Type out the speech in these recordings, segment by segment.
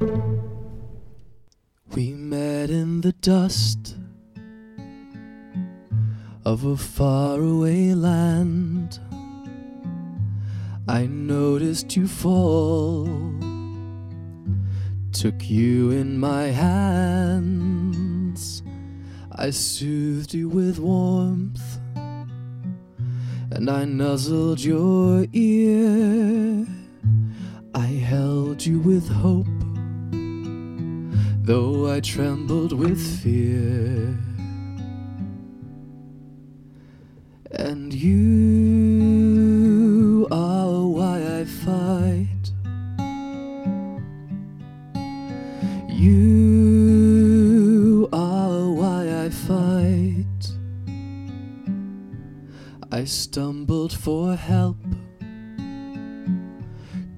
We met in the dust of a faraway land. I noticed you fall, took you in my hands. I soothed you with warmth, and I nuzzled your ear. I held you with hope though I trembled with fear. And you are why I fight. You are why I fight. I stumbled for help.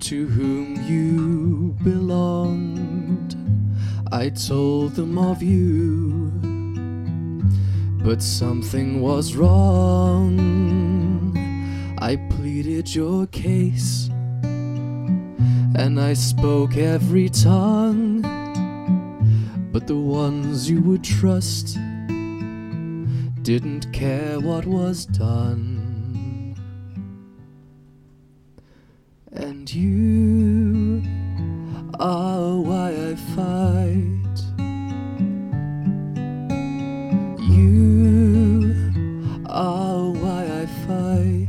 To whom you belonged. I told them of you, but something was wrong. I pleaded your case, and I spoke every tongue, but the ones you would trust didn't care what was done. And you are You are why I fight.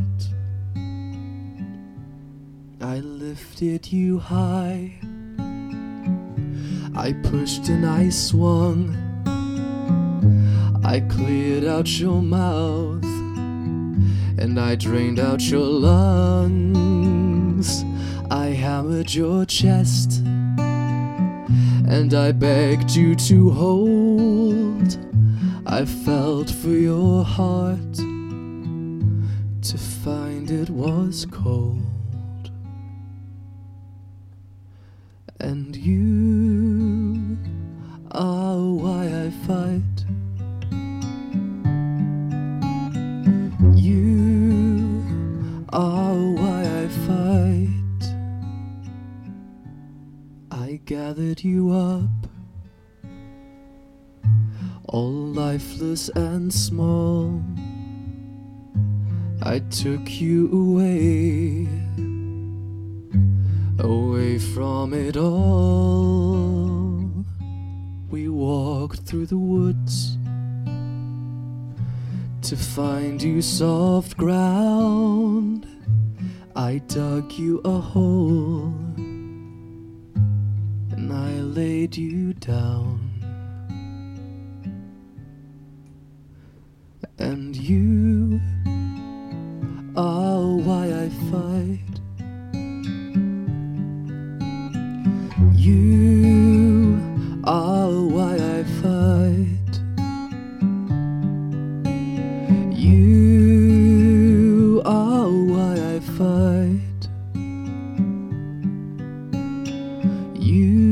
I lifted you high. I pushed and I swung. I cleared out your mouth and I drained out your lungs. I hammered your chest and I begged you to hold. I felt for your heart to find it was cold. And you I gathered you up, all lifeless and small. I took you away, away from it all. We walked through the woods to find you soft ground. I dug you a hole laid you down. And you are why I fight. You are why I fight. You are why I fight. You